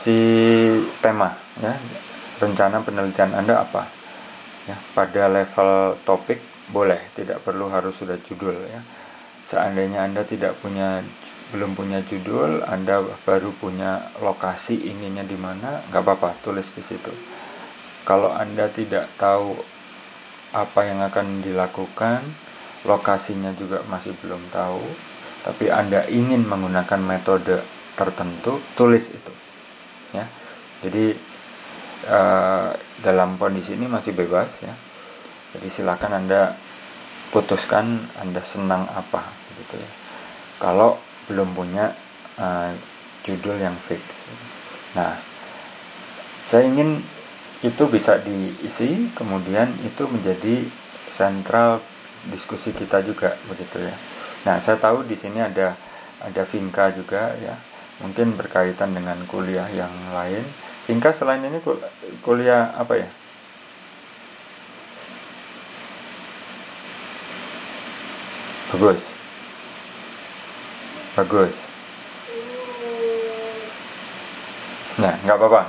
isi tema ya. Rencana penelitian anda apa? Ya pada level topik boleh tidak perlu harus sudah judul ya. Seandainya anda tidak punya belum punya judul anda baru punya lokasi inginnya di mana nggak apa-apa tulis di situ. Kalau anda tidak tahu apa yang akan dilakukan lokasinya juga masih belum tahu tapi anda ingin menggunakan metode tertentu tulis itu ya. Jadi uh, dalam kondisi ini masih bebas ya. Jadi silakan anda putuskan anda senang apa gitu ya. Kalau belum punya uh, judul yang fix. Nah saya ingin itu bisa diisi kemudian itu menjadi sentral diskusi kita juga begitu ya. Nah saya tahu di sini ada ada Vinka juga ya mungkin berkaitan dengan kuliah yang lain. Vinka selain ini kuliah apa ya? Bagus. Bagus. Nah nggak apa-apa.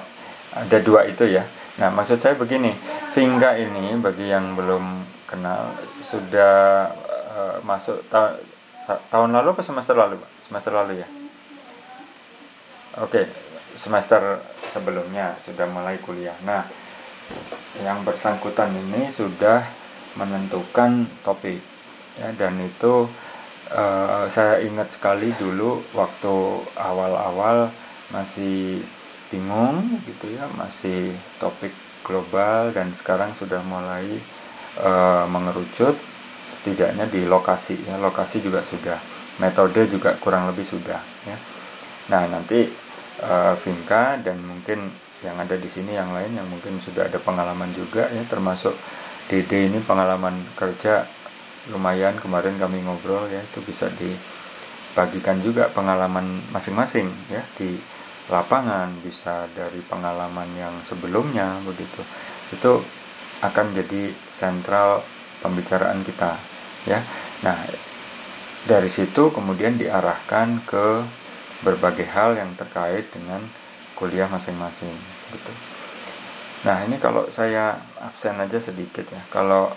Ada dua itu ya. Nah maksud saya begini. Vinka ini bagi yang belum kenal sudah uh, masuk ta tahun lalu atau semester lalu semester lalu ya Oke, semester sebelumnya sudah mulai kuliah. Nah, yang bersangkutan ini sudah menentukan topik ya dan itu uh, saya ingat sekali dulu waktu awal-awal masih bingung gitu ya, masih topik global dan sekarang sudah mulai uh, mengerucut setidaknya di lokasi ya, lokasi juga sudah, metode juga kurang lebih sudah ya. Nah, nanti uh, Vinka dan mungkin yang ada di sini yang lain yang mungkin sudah ada pengalaman juga ya termasuk Dede ini pengalaman kerja lumayan. Kemarin kami ngobrol ya itu bisa dibagikan juga pengalaman masing-masing ya di lapangan bisa dari pengalaman yang sebelumnya begitu. Itu akan jadi sentral pembicaraan kita ya. Nah dari situ kemudian diarahkan ke berbagai hal yang terkait dengan kuliah masing-masing gitu. Nah ini kalau saya absen aja sedikit ya. Kalau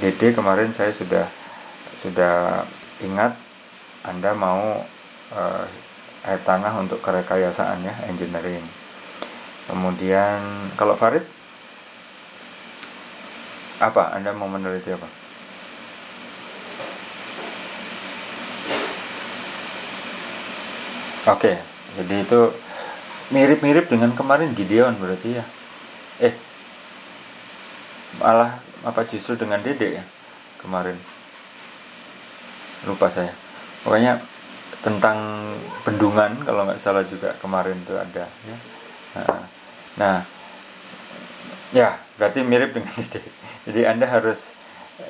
DD kemarin saya sudah sudah ingat Anda mau uh, air tanah untuk kerekayasaan ya engineering. Kemudian kalau Farid apa Anda mau meneliti apa? Oke, jadi itu mirip-mirip dengan kemarin Gideon berarti ya. Eh, malah apa justru dengan Dede ya kemarin. Lupa saya. Pokoknya tentang bendungan kalau nggak salah juga kemarin itu ada ya. Nah, nah ya berarti mirip dengan Dede. Jadi Anda harus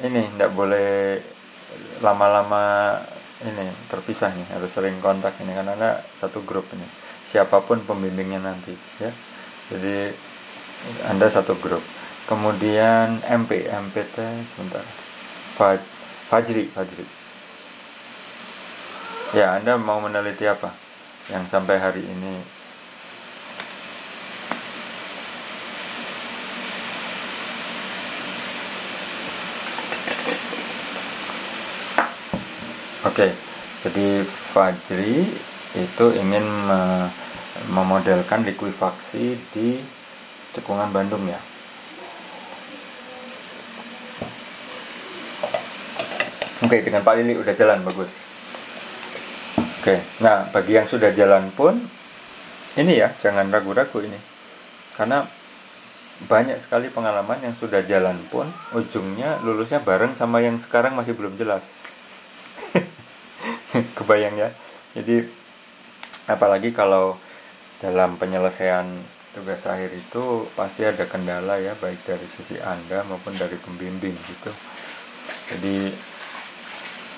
ini tidak boleh lama-lama ini terpisah nih harus sering kontak ini karena ada satu grup ini. Siapa pun pembimbingnya nanti ya. Jadi anda satu grup. Kemudian MP MPT sebentar. Faj, Fajri Fajri. Ya anda mau meneliti apa? Yang sampai hari ini Oke, jadi Fajri itu ingin me memodelkan likuifaksi di cekungan Bandung ya. Oke, dengan Pak Lili udah jalan bagus. Oke, nah bagi yang sudah jalan pun ini ya jangan ragu-ragu ini, karena banyak sekali pengalaman yang sudah jalan pun ujungnya lulusnya bareng sama yang sekarang masih belum jelas. kebayang ya. Jadi apalagi kalau dalam penyelesaian tugas akhir itu pasti ada kendala ya baik dari sisi anda maupun dari pembimbing gitu. Jadi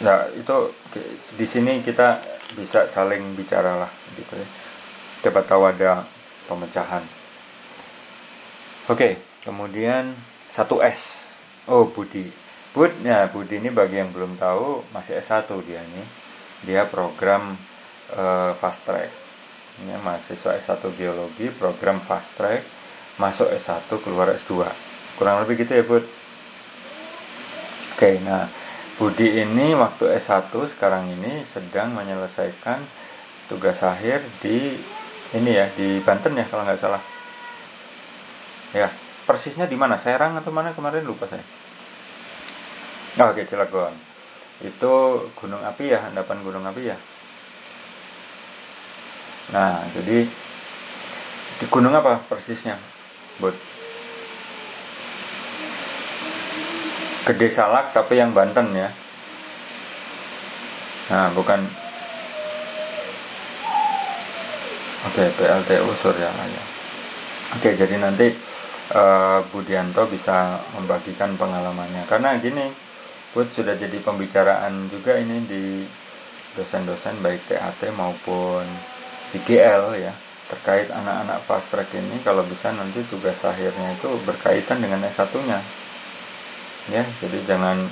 nah itu di sini kita bisa saling bicara lah gitu ya. Coba tahu ada pemecahan. Oke kemudian satu S. Oh Budi. Bud ya Budi ini bagi yang belum tahu masih S1 dia ini dia program uh, fast track. Ya, mahasiswa S1 geologi program fast track masuk S1 keluar S2 kurang lebih gitu ya Bud? Oke nah Budi ini waktu S1 sekarang ini sedang menyelesaikan tugas akhir di ini ya di Banten ya kalau nggak salah. Ya persisnya di mana? Serang atau mana? Kemarin lupa saya. Oh, oke Cilegon itu gunung api ya endapan gunung api ya Nah, jadi di gunung apa persisnya, Bud? Gede Salak tapi yang Banten ya. Nah, bukan Oke, PLTU Surya ya. Oke, jadi nanti uh, Budianto bisa membagikan pengalamannya. Karena gini, Bud sudah jadi pembicaraan juga ini di dosen-dosen baik TAT maupun di GL ya terkait anak-anak fast track ini. Kalau bisa nanti tugas akhirnya itu berkaitan dengan S1 nya ya jadi jangan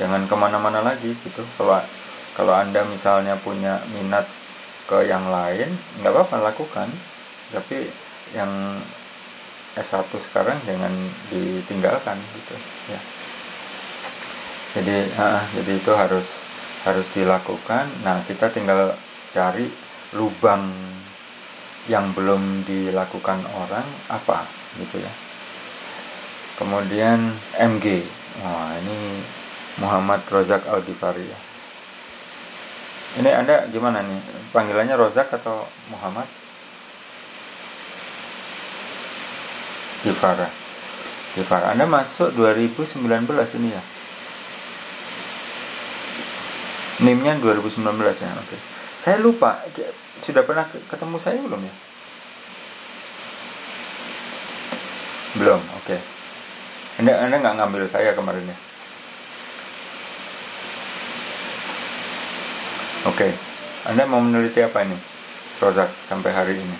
jangan ke mana-mana lagi gitu. Kalau kalau anda misalnya punya minat ke yang lain nggak apa-apa lakukan. Tapi yang S1 sekarang jangan ditinggalkan gitu ya jadi uh, jadi itu harus harus dilakukan. Nah kita tinggal cari lubang yang belum dilakukan orang apa gitu ya. Kemudian MG wah ini Muhammad Rozak Al Ghifari ya. Ini anda gimana nih? Panggilannya Rozak atau Muhammad? Ghifara. Ghifara. Anda masuk 2019 ini ya NIM-nya 2019 ya oke. Saya lupa, sudah pernah ketemu saya belum ya? Belum, oke. Anda Anda nggak ngambil saya kemarin ya? Oke. Anda mau meneliti apa ini, Rozak, sampai hari ini?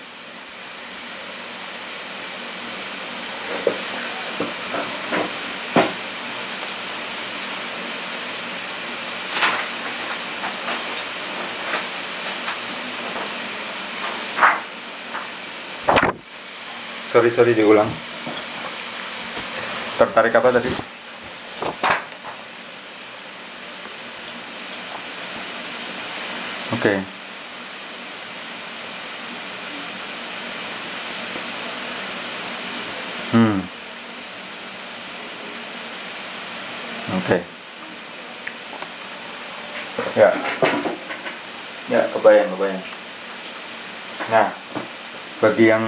Sorry sorry diulang. Tertarik apa tadi? Oke. Okay. hmm. Oke. Okay. ya. Ya kebayang kebayang. Nah bagi yang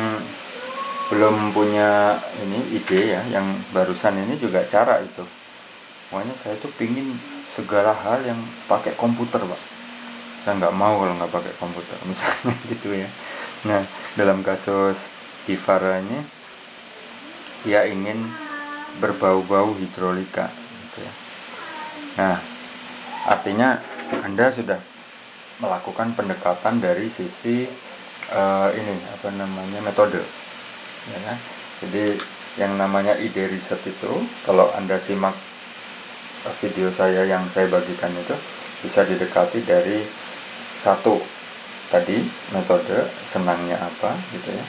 belum punya ini ide ya yang barusan ini juga cara itu. Pokoknya saya tuh pingin segala hal yang pakai komputer pak. Saya nggak mau kalau nggak pakai komputer misalnya gitu ya. Nah dalam kasus Kifaranya dia ingin berbau-bau hidrolika gitu ya. Nah artinya anda sudah melakukan pendekatan dari sisi uh, ini apa namanya metode ya kan? jadi yang namanya ide riset itu kalau anda simak video saya yang saya bagikan itu bisa didekati dari satu tadi metode senangnya apa gitu ya.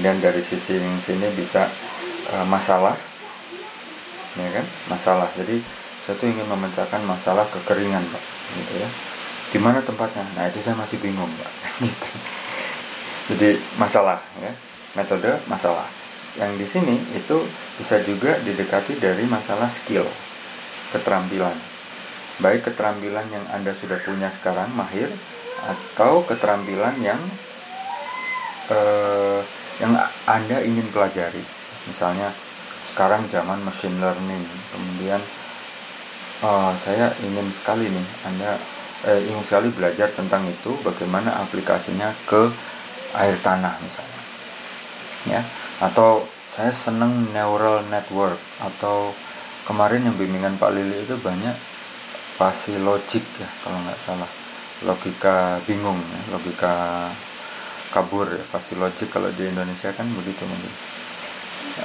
Dan dari sisi yang sini bisa uh, masalah ya kan? Masalah. Jadi satu ingin memecahkan masalah kekeringan pak gitu ya. Di mana tempatnya? Nah itu saya masih bingung pak gitu. Jadi masalah ya metode masalah. Yang di sini itu bisa juga didekati dari masalah skill, keterampilan. Baik keterampilan yang Anda sudah punya sekarang mahir atau keterampilan yang eh, yang Anda ingin pelajari. Misalnya sekarang zaman machine learning, kemudian oh, saya ingin sekali nih Anda eh, ingin sekali belajar tentang itu, bagaimana aplikasinya ke air tanah misalnya ya. Atau saya seneng neural network. Atau kemarin yang bimbingan Pak Lili itu banyak fasi logik ya kalau nggak salah. Logika bingung ya, logika kabur ya fasi logik kalau di Indonesia kan begitu mungkin.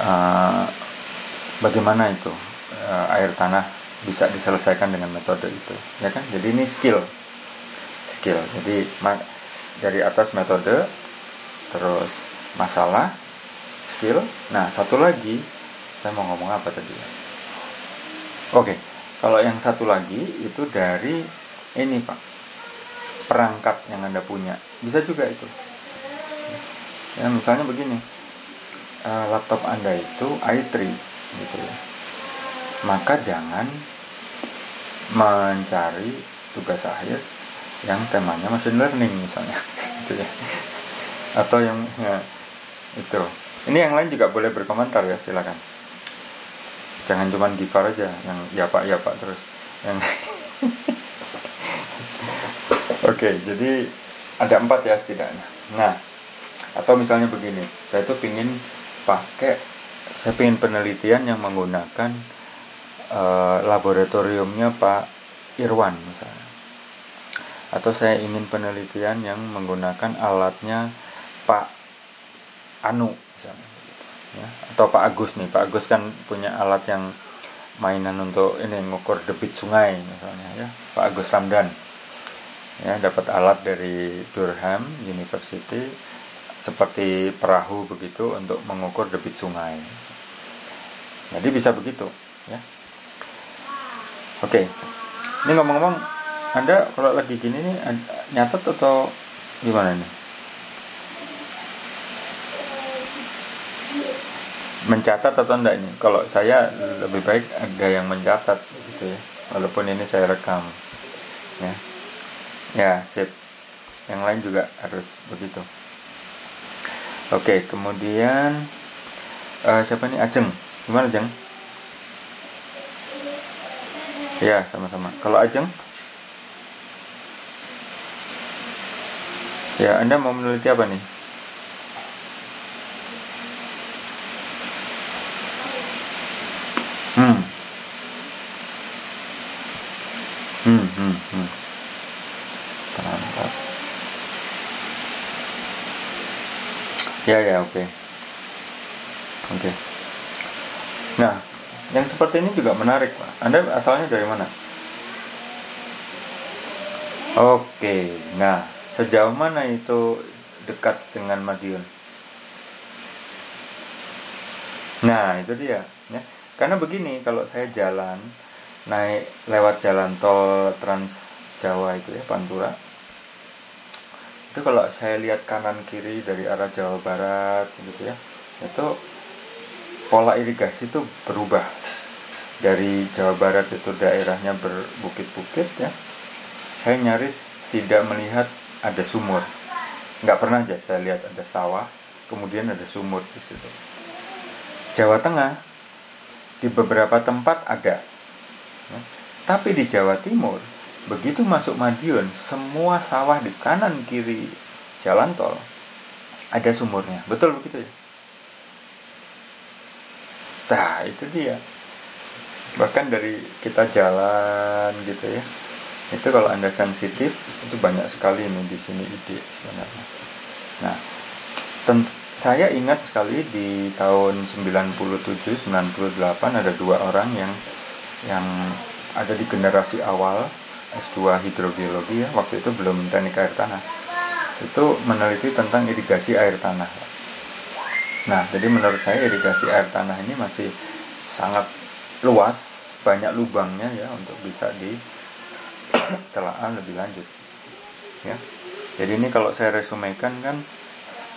Uh, bagaimana itu? Uh, air tanah bisa diselesaikan dengan metode itu ya kan? Jadi ini skill. Skill. Jadi dari atas metode terus masalah skill. Nah satu lagi saya mau ngomong apa tadi ya? Oke kalau yang satu lagi itu dari ini pak. Perangkat yang anda punya. Bisa juga itu. Ya misalnya begini uh, laptop anda itu i3 gitu ya. Maka jangan mencari tugas akhir yang temanya machine learning misalnya. Gitu ya. Atau yang ya, itu ini yang lain juga boleh berkomentar ya silakan. Jangan cuma Gifar aja yang ya pak ya pak terus. Yang oke jadi ada empat ya setidaknya. Nah atau misalnya begini saya tuh pingin pakai saya pingin penelitian yang menggunakan uh, laboratoriumnya Pak Irwan misalnya. Atau saya ingin penelitian yang menggunakan alatnya Pak Anu ya atau Pak Agus nih. Pak Agus kan punya alat yang mainan untuk ini ngukur debit sungai misalnya ya. Pak Agus Ramdan. Ya dapat alat dari Durham University seperti perahu begitu untuk mengukur debit sungai. Jadi bisa begitu ya. Oke. Ini ngomong-ngomong anda kalau lagi gini nih nyatet atau gimana nih? Mencatat atau enggak ini? Kalau saya lebih baik ada yang mencatat gitu ya. Walaupun ini saya rekam. Ya. Ya, sip. Yang lain juga harus begitu. Oke, kemudian uh, siapa nih Ajeng? Gimana Ajeng? Ya, sama-sama. Kalau Ajeng? Ya, Anda mau meneliti apa nih? Hmm. Hmm, hmm, hmm. Perangkat. Ya, ya, oke. Okay. Oke. Okay. Nah, yang seperti ini juga menarik, Pak. Anda asalnya dari mana? Oke, okay. nah Sejauh mana itu dekat dengan Madiun? Nah, itu dia, ya. Karena begini, kalau saya jalan naik lewat jalan tol Trans Jawa itu ya, Pantura. Itu kalau saya lihat kanan kiri dari arah Jawa Barat gitu ya. Itu pola irigasi itu berubah. Dari Jawa Barat itu daerahnya berbukit-bukit ya. Saya nyaris tidak melihat ada sumur nggak pernah aja saya lihat ada sawah kemudian ada sumur di situ Jawa Tengah di beberapa tempat ada ya. tapi di Jawa Timur begitu masuk Madiun semua sawah di kanan kiri jalan tol ada sumurnya. Betul begitu ya? Nah itu dia. Bahkan dari kita jalan gitu ya. Itu kalau anda sensitif itu banyak sekali ini di sini ide sebenarnya. Nah saya ingat sekali di tahun 97 98 ada dua orang yang yang ada di generasi awal S2 hidrogeologi ya waktu itu belum teknik air tanah. Itu meneliti tentang irigasi air tanah. Nah jadi menurut saya irigasi air tanah ini masih sangat luas banyak lubangnya ya untuk bisa di telaah lebih lanjut ya. Jadi ini kalau saya resumekan kan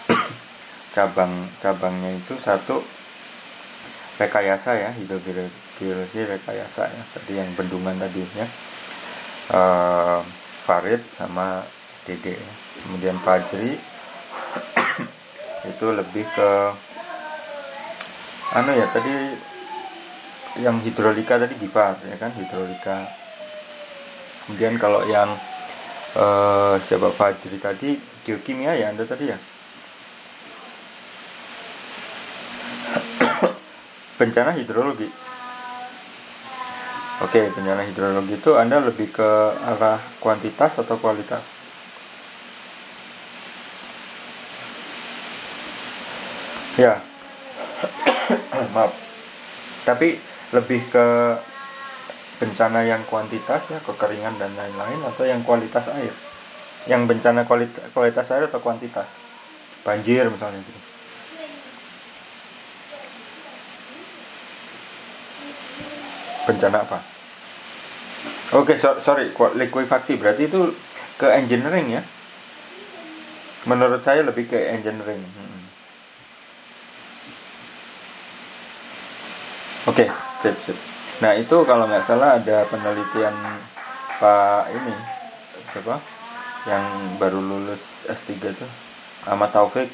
cabang cabangnya itu satu rekayasa ya hidrogeologi rekayasa ya tadi yang bendungan tadi ya uh, Farid sama Dede. Kemudian Fajri. Itu lebih ke anu ya tadi yang hidrolika tadi Gifar ya kan hidrolika kemudian kalau yang uh, siapa Fajri tadi geokimia ya anda tadi ya? Bencana hidrologi oke bencana hidrologi itu anda lebih ke arah kuantitas atau kualitas? Ya. Maaf. Tapi lebih ke bencana yang kuantitas ya kekeringan dan lain-lain atau yang kualitas air? Yang bencana kualitas, kualitas air atau kuantitas? Banjir misalnya gitu bencana apa? Oke so, sorry likuifaksi. Berarti itu ke engineering ya? Menurut saya lebih ke engineering. Hmm. oke okay, sip sip. Nah itu kalau nggak salah ada penelitian pak ini siapa? Yang baru lulus S3 tuh Ahmad Taufik.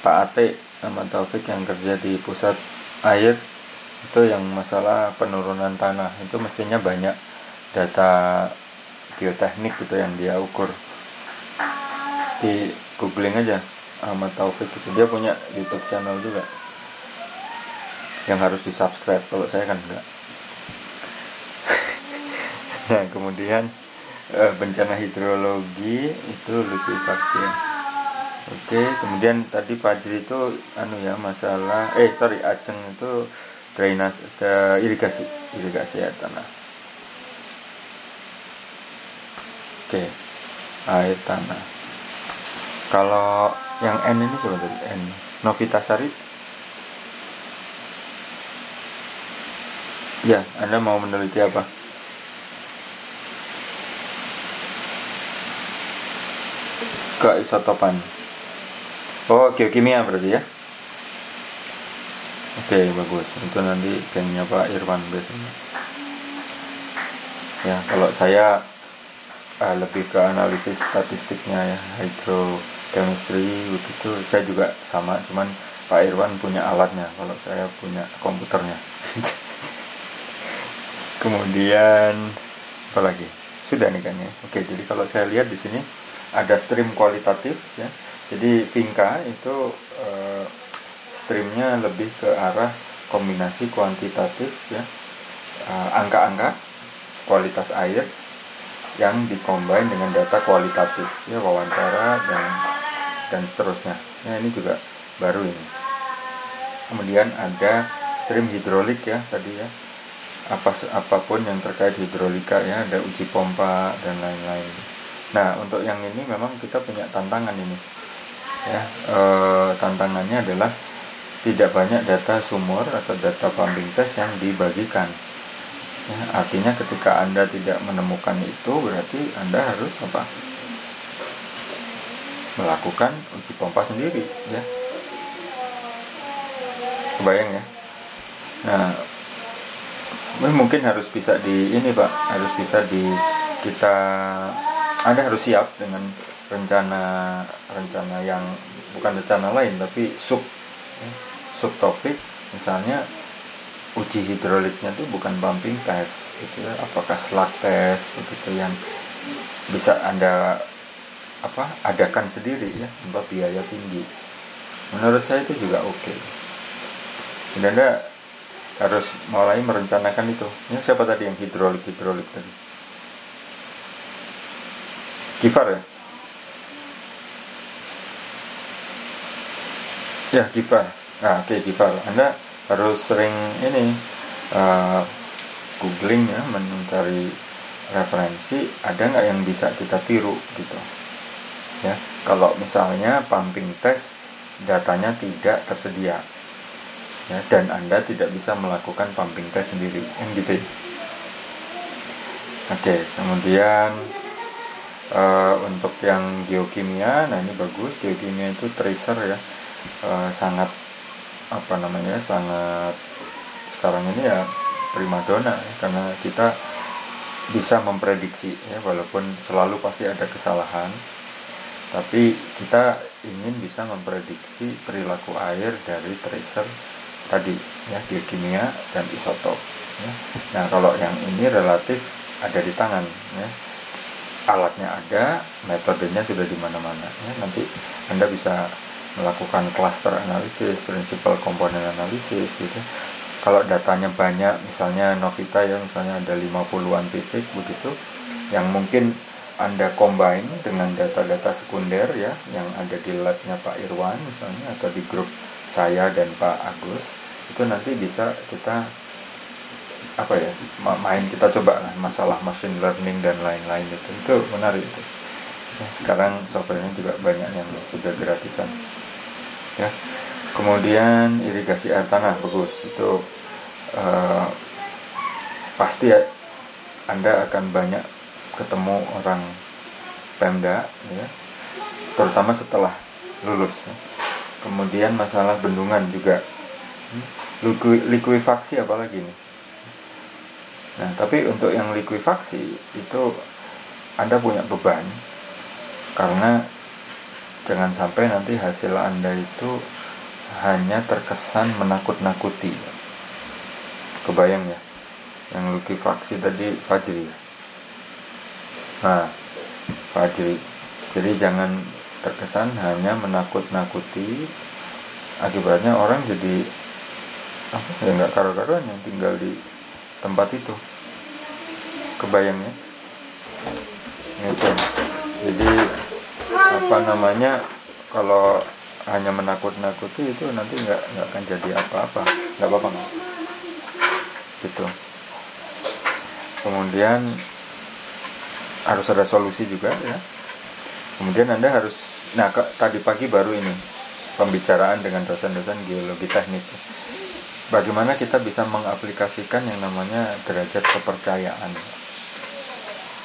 Pak Ate Ahmad Taufik yang kerja di pusat air itu yang masalah penurunan tanah. Itu mestinya banyak data geoteknik gitu yang dia ukur. Di googling aja Ahmad Taufik itu dia punya YouTube channel juga. Yang harus di subscribe kalau saya kan enggak. Nah kemudian eh, bencana hidrologi itu likuifaksi oke kemudian tadi Fajri itu anu ya masalah eh sorry Aceng itu drainase ke irigasi irigasi air tanah. Oke air tanah. Kalau yang N ini coba dari N. Novitasari ya Anda mau meneliti apa? Keisotopan oh geokimia berarti ya Oke bagus. Itu nanti gengnya Pak Irwan biasanya. Ya kalau saya uh, lebih ke analisis statistiknya ya. Hydrochemistry begitu saya juga sama cuman Pak Irwan punya alatnya kalau saya punya komputernya. Kemudian apa lagi? Sudah nih kan ya oke jadi kalau saya lihat di sini ada stream kualitatif ya. Jadi Vinka itu uh, streamnya lebih ke arah kombinasi kuantitatif ya. Eh, angka-angka kualitas air yang dikombin dengan data kualitatif ya wawancara dan dan seterusnya. Ya ini juga baru ini. Kemudian ada stream hidrolik ya tadi ya. Apa apa pun yang terkait hidrolika ya ada uji pompa dan lain-lain. Nah untuk yang ini memang kita punya tantangan ini ya. E, tantangannya adalah tidak banyak data sumur atau data pumping test yang dibagikan. Ya, artinya ketika Anda tidak menemukan itu berarti Anda harus apa? Melakukan uji pompa sendiri ya. Kebayang ya. Nah, mungkin harus bisa di ini Pak, harus bisa di kita Anda harus siap dengan rencana rencana yang bukan rencana lain tapi sub ya subtopik misalnya uji hidroliknya itu bukan pumping test gitu ya. Apakah slug test begitu yang bisa anda apa adakan sendiri ya tanpa biaya tinggi. Menurut saya itu juga oke. Okay. dan anda harus mulai merencanakan itu. Ini siapa tadi yang hidrolik hidrolik tadi? Kifar ya? Ya Kifar Nah, oke okay, Gival, Anda harus sering ini uh, googling ya, mencari referensi, ada nggak yang bisa kita tiru gitu. Ya, kalau misalnya pumping test datanya tidak tersedia, ya, dan Anda tidak bisa melakukan pumping test sendiri, yang gitu. Ya. Oke, kemudian uh, untuk yang geokimia, nah ini bagus, geokimia itu tracer ya, uh, sangat apa namanya sangat sekarang ini ya primadona ya, karena kita bisa memprediksi ya walaupun selalu pasti ada kesalahan tapi kita ingin bisa memprediksi perilaku air dari tracer tadi ya geokimia dan isotop ya. nah kalau yang ini relatif ada di tangan ya alatnya ada metodenya sudah di mana-mana ya nanti anda bisa melakukan cluster analisis, principal komponen analisis gitu. Kalau datanya banyak, misalnya Novita ya misalnya ada 50-an titik begitu, yang mungkin Anda combine dengan data-data sekunder ya, yang ada di labnya Pak Irwan misalnya, atau di grup saya dan Pak Agus, itu nanti bisa kita apa ya main kita coba lah masalah machine learning dan lain-lain itu. Itu menarik itu. Sekarang softwarenya juga banyak yang sudah gratisan ya. Kemudian irigasi air tanah bagus. Itu uh, pasti ya, anda akan banyak ketemu orang Pemda ya. Terutama setelah lulus ya. kemudian masalah bendungan juga. Hmm, likuifaksi apalagi nih nah tapi untuk yang likuifaksi itu anda punya beban karena jangan sampai nanti hasil anda itu hanya terkesan menakut-nakuti. Kebayang ya? Yang likuifaksi tadi Fajri. Nah Fajri. Jadi jangan terkesan hanya menakut-nakuti. Akibatnya orang jadi apa? Ya nggak karu-karuan yang tinggal di tempat itu. Kebayang ya? Jadi apa namanya kalau hanya menakut-nakuti itu nanti nggak nggak akan jadi apa-apa. Nggak apa-apa gitu. Kemudian harus ada solusi juga ya. Kemudian anda harus nah ke, tadi pagi baru ini pembicaraan dengan dosen-dosen geologi teknik. Bagaimana kita bisa mengaplikasikan yang namanya derajat kepercayaan?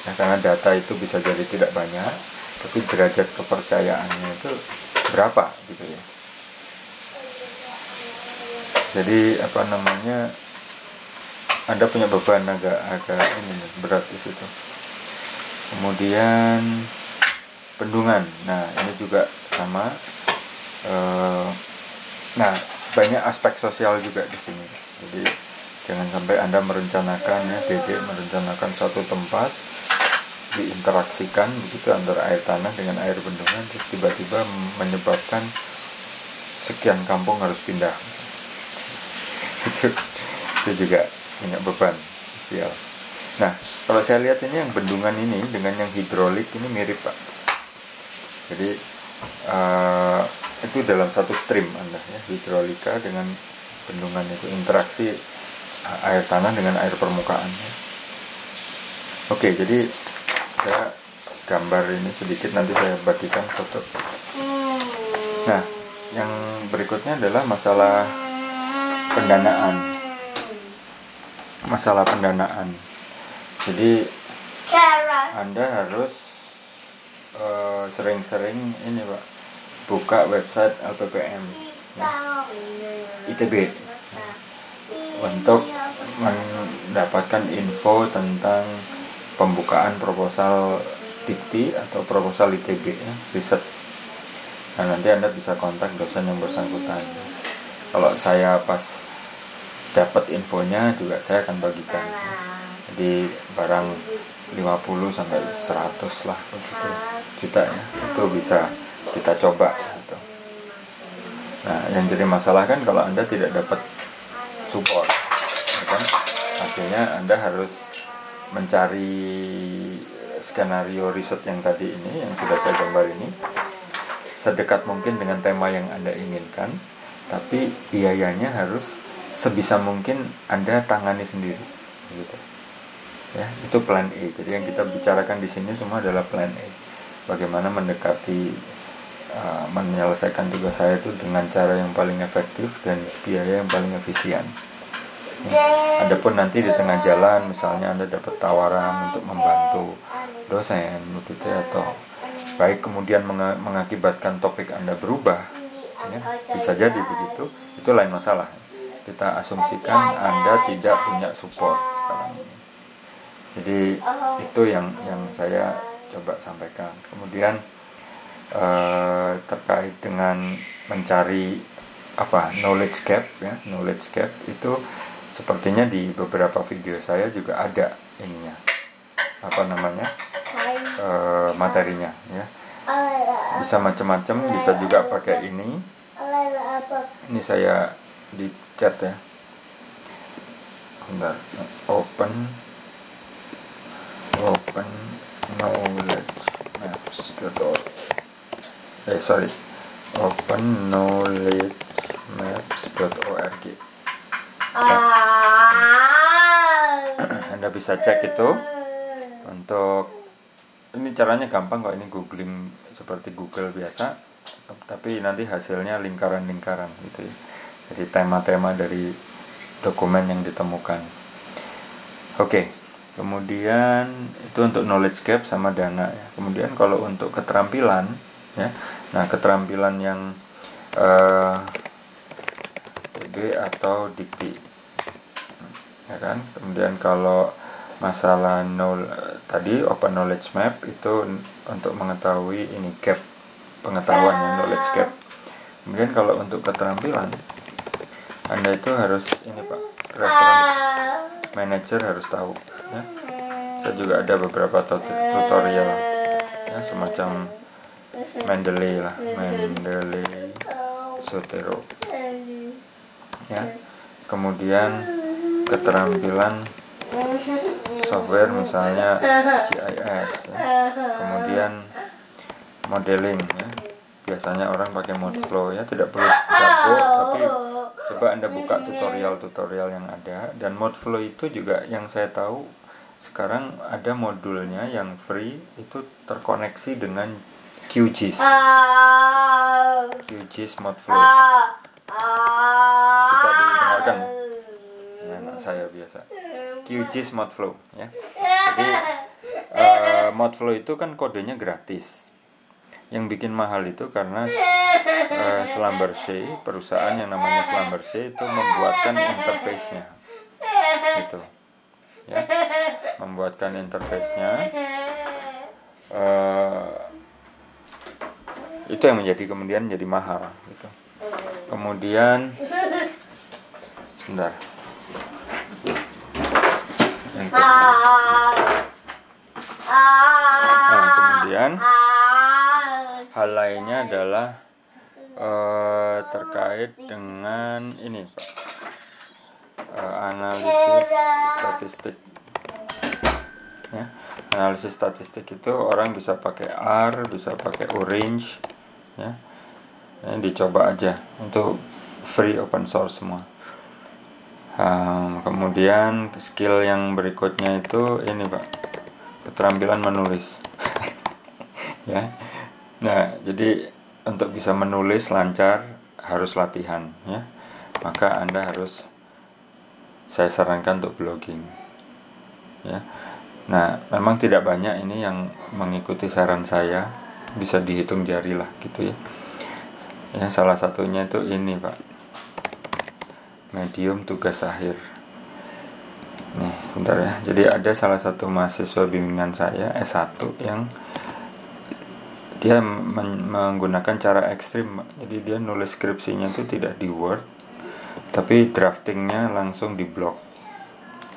Ya, karena data itu bisa jadi tidak banyak tapi derajat kepercayaannya itu berapa gitu ya? Jadi apa namanya anda punya beban agak agak ini berat di situ. Kemudian bendungan. Nah ini juga sama. E, nah banyak aspek sosial juga di sini. Jadi jangan sampai anda merencanakan ya DD merencanakan suatu tempat diinteraksikan begitu antara air tanah dengan air bendungan terus tiba-tiba menyebabkan sekian kampung harus pindah. Itu itu juga punya beban sosial nah kalau saya lihat ini yang bendungan ini dengan yang hidrolik ini mirip pak. Jadi uh, itu dalam satu stream anda ya hidrolika dengan bendungan itu interaksi air tanah dengan air permukaan ya. oke jadi saya gambar ini sedikit nanti saya bagikan foto. Nah yang berikutnya adalah masalah pendanaan. Masalah pendanaan. Jadi anda harus eh, sering-sering uh, ini pak buka website LPPM ya, ITB untuk mendapatkan info tentang pembukaan proposal dikti atau proposal ITB ya, riset. Nah nanti anda bisa kontak dosen yang bersangkutan. Kalau saya pas dapat infonya juga saya akan bagikan. Jadi barang 50 sampai 100 lah begitu juta ya itu bisa kita coba gitu. Nah yang jadi masalah kan kalau anda tidak dapat support, ya kan akhirnya anda harus mencari skenario riset yang tadi ini yang sudah saya gambar ini sedekat mungkin dengan tema yang Anda inginkan tapi biayanya harus sebisa mungkin Anda tangani sendiri gitu. Ya, itu plan A. Jadi yang kita bicarakan di sini semua adalah plan A. Bagaimana mendekati uh, menyelesaikan tugas saya itu dengan cara yang paling efektif dan biaya yang paling efisien. Adapun nanti di tengah jalan misalnya Anda dapat tawaran untuk membantu dosen begitu ya, atau baik kemudian mengakibatkan topik Anda berubah ya, bisa jadi begitu. Itu lain masalah. Kita asumsikan Anda tidak punya support sekarang ini. Jadi itu yang yang saya coba sampaikan. Kemudian eh, terkait dengan mencari apa knowledge gap ya knowledge gap itu sepertinya di beberapa video saya juga ada ininya. Apa namanya? E, materinya ya. Bisa macam-macam bisa juga pakai ini. Ini saya di chat ya. Bentar. Open. Open knowledge maps eh sorry. Open knowledge maps.org. Anda bisa cek itu. Untuk ini caranya gampang kok ini googling seperti Google biasa. Tapi nanti hasilnya lingkaran-lingkaran gitu ya. Jadi tema-tema dari dokumen yang ditemukan. Oke kemudian itu untuk knowledge gap sama dana ya. Kemudian kalau untuk keterampilan ya. Nah keterampilan yang uh, atau dikti ya kan? Kemudian kalau masalah nol tadi open knowledge map itu untuk mengetahui ini gap pengetahuan ya knowledge gap. Kemudian kalau untuk keterampilan anda itu harus ini pak reference manager harus tahu ya. Saya juga ada beberapa tutorial ya semacam Mendeley lah Mendeley Sotero ya. Kemudian keterampilan software misalnya GIS ya. kemudian modeling ya. Biasanya orang pakai Modflow ya. Tidak perlu jago tapi coba anda buka tutorial-tutorial yang ada. Dan Modflow itu juga yang saya tahu sekarang ada modulnya yang free itu terkoneksi dengan QGIS. QGIS Modflow bisa dikenalkan saya biasa. QGIS Modflow ya. Jadi uh, Modflow itu kan kodenya gratis. Yang bikin mahal itu karena uh, Schlumberger perusahaan yang namanya Schlumberger itu membuatkan interface-nya. Itu ya. Membuatkan interface-nya. Uh, itu yang menjadi kemudian jadi mahal gitu. Kemudian sebentar nah kemudian hal lainnya adalah uh, terkait dengan ini pak. Uh, analisis statistik. Ya analisis statistik itu orang bisa pakai R bisa pakai Orange ya. Ini dicoba aja untuk free open source semua um, kemudian skill yang berikutnya itu ini pak. Keterampilan menulis. Ya. Nah jadi untuk bisa menulis lancar harus latihan ya. Maka anda harus saya sarankan untuk blogging ya. Nah memang tidak banyak ini yang mengikuti saran saya. Bisa dihitung jari lah gitu ya. Ya salah satunya itu ini pak medium tugas akhir. Nih bentar ya. Jadi ada salah satu mahasiswa bimbingan saya S1 yang dia menggunakan cara ekstrim jadi dia nulis skripsinya itu tidak di Word tapi draftingnya langsung di blog.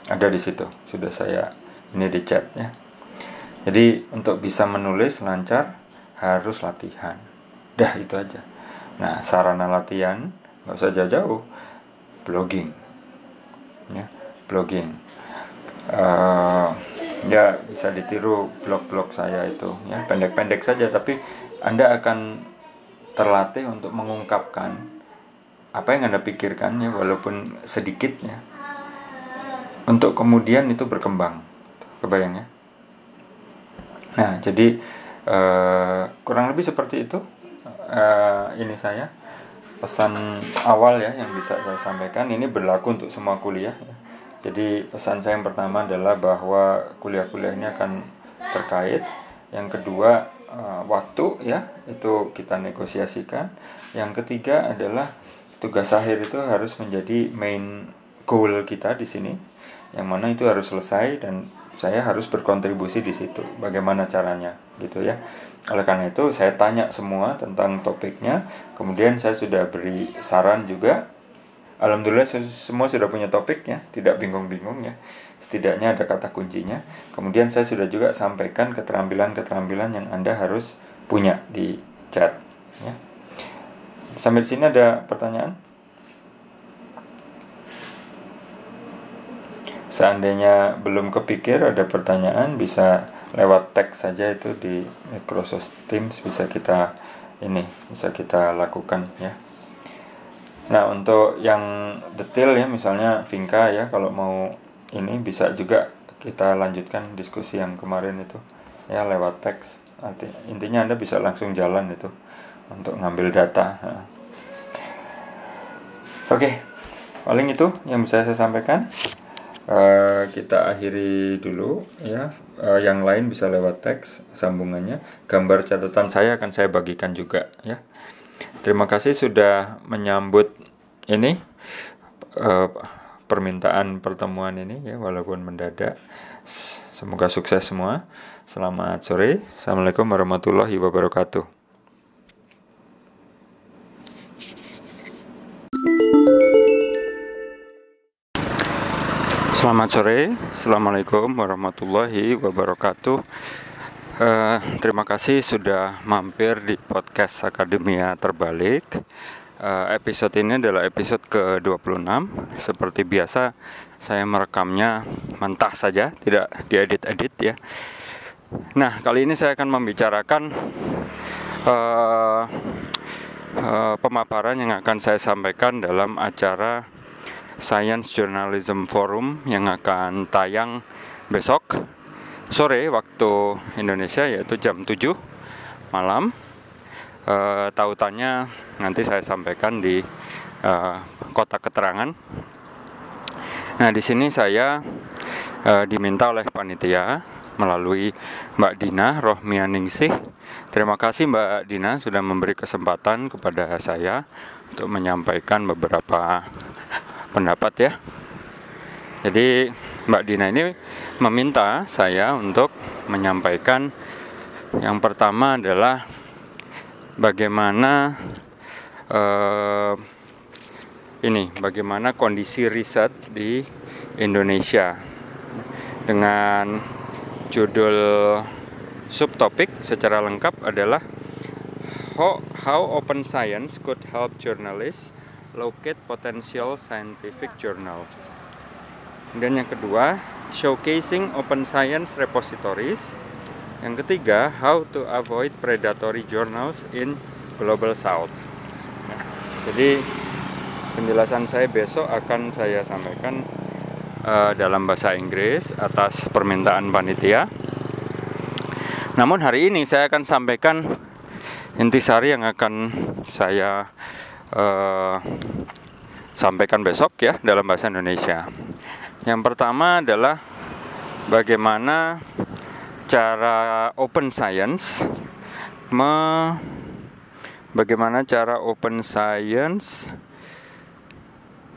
Ada di situ sudah saya ini di chat ya. Jadi untuk bisa menulis lancar harus latihan. Dah itu aja. Nah, sarana latihan nggak usah jauh-jauh, blogging, ya, blogging. Uh, ya bisa ditiru blog-blog saya itu, ya. Pendek-pendek saja, tapi anda akan terlatih untuk mengungkapkan apa yang anda pikirkan ya, walaupun sedikitnya, untuk kemudian itu berkembang, kebayang ya. Nah, jadi uh, kurang lebih seperti itu uh, ini saya pesan awal ya yang bisa saya sampaikan ini berlaku untuk semua kuliah ya. Jadi pesan saya yang pertama adalah bahwa kuliah-kuliah ini akan terkait. Yang kedua uh, waktu ya itu kita negosiasikan. Yang ketiga adalah tugas akhir itu harus menjadi main goal kita di sini. Yang mana itu harus selesai dan saya harus berkontribusi di situ. Bagaimana caranya gitu ya. Oleh karena itu saya tanya semua tentang topiknya, kemudian saya sudah beri saran juga. Alhamdulillah semua sudah punya topiknya, tidak bingung-bingung ya. Setidaknya ada kata kuncinya. Kemudian saya sudah juga sampaikan keterampilan-keterampilan yang Anda harus punya di chat ya. Sampai di sini ada pertanyaan? Seandainya belum kepikir ada pertanyaan bisa lewat teks saja itu di Microsoft Teams bisa kita ini bisa kita lakukan ya. Nah untuk yang detail ya misalnya Vinka ya kalau mau ini bisa juga kita lanjutkan diskusi yang kemarin itu ya lewat teks. Intinya anda bisa langsung jalan itu untuk ngambil data oke paling itu yang bisa saya sampaikan uh, kita akhiri dulu ya. Uh, yang lain bisa lewat teks sambungannya. Gambar catatan saya akan saya bagikan juga ya. Terima kasih sudah menyambut ini uh, permintaan pertemuan ini ya walaupun mendadak. Semoga sukses semua. Selamat sore. Assalamualaikum warahmatullahi wabarakatuh Selamat sore, Assalamualaikum warahmatullahi wabarakatuh. Uh, Terima kasih sudah mampir di podcast Akademia Terbalik. Uh, Episode ini adalah episode ke-26. Seperti biasa, saya merekamnya mentah saja, tidak diedit-edit ya. Nah, kali ini saya akan membicarakan uh, uh, pemaparan yang akan saya sampaikan dalam acara Science Journalism Forum yang akan tayang besok sore waktu Indonesia yaitu jam 7 malam. E, tautannya nanti saya sampaikan di e, kotak keterangan. Nah, di sini saya e, diminta oleh panitia melalui Mbak Dina Rohmianingsih. Terima kasih Mbak Dina sudah memberi kesempatan kepada saya untuk menyampaikan beberapa pendapat ya. Jadi Mbak Dina ini meminta saya untuk menyampaikan yang pertama adalah bagaimana uh, ini bagaimana kondisi riset di Indonesia dengan judul subtopik secara lengkap adalah how, how open science could help journalists locate potential scientific journals. Dan yang kedua, showcasing open science repositories. Yang ketiga, how to avoid predatory journals in global south. Nah, jadi penjelasan saya besok akan saya sampaikan uh, dalam bahasa Inggris atas permintaan panitia. Namun hari ini saya akan sampaikan intisari yang akan saya uh, sampaikan besok ya dalam bahasa Indonesia. Yang pertama adalah bagaimana cara open science me bagaimana cara open science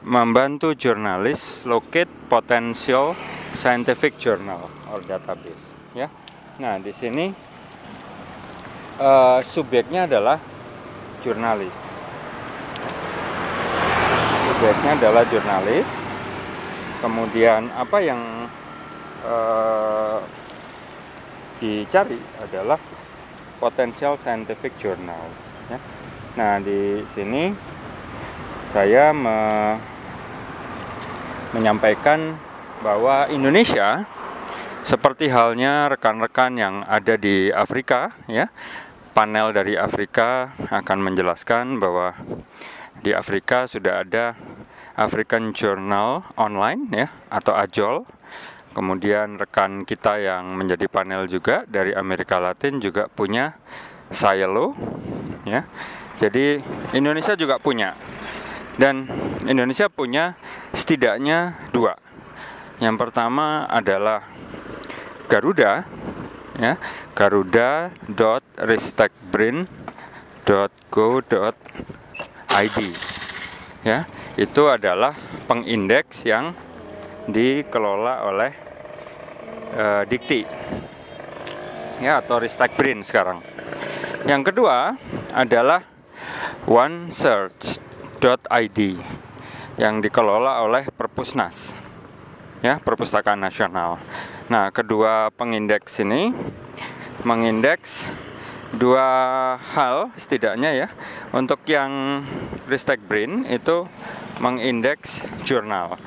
membantu jurnalis locate potential scientific journal or database ya. Nah, di sini uh, subjeknya adalah jurnalis subjeknya adalah jurnalis kemudian apa yang uh, dicari adalah potensial scientific journals ya. nah di sini saya me menyampaikan bahwa Indonesia seperti halnya rekan-rekan yang ada di Afrika ya panel dari Afrika akan menjelaskan bahwa di Afrika sudah ada African Journal Online ya atau AJOL. Kemudian rekan kita yang menjadi panel juga dari Amerika Latin juga punya Scielo ya. Jadi Indonesia juga punya. Dan Indonesia punya setidaknya dua. Yang pertama adalah Garuda ya, garuda.ristekbrin.go.id ya itu adalah pengindeks yang dikelola oleh uh, Dikti ya atau Ristek Brin sekarang. Yang kedua adalah onesearch.id yang dikelola oleh Perpusnas ya Perpustakaan Nasional. Nah, kedua pengindeks ini mengindeks dua hal setidaknya ya. Untuk yang Ristek Brin itu mengindeks jurnal.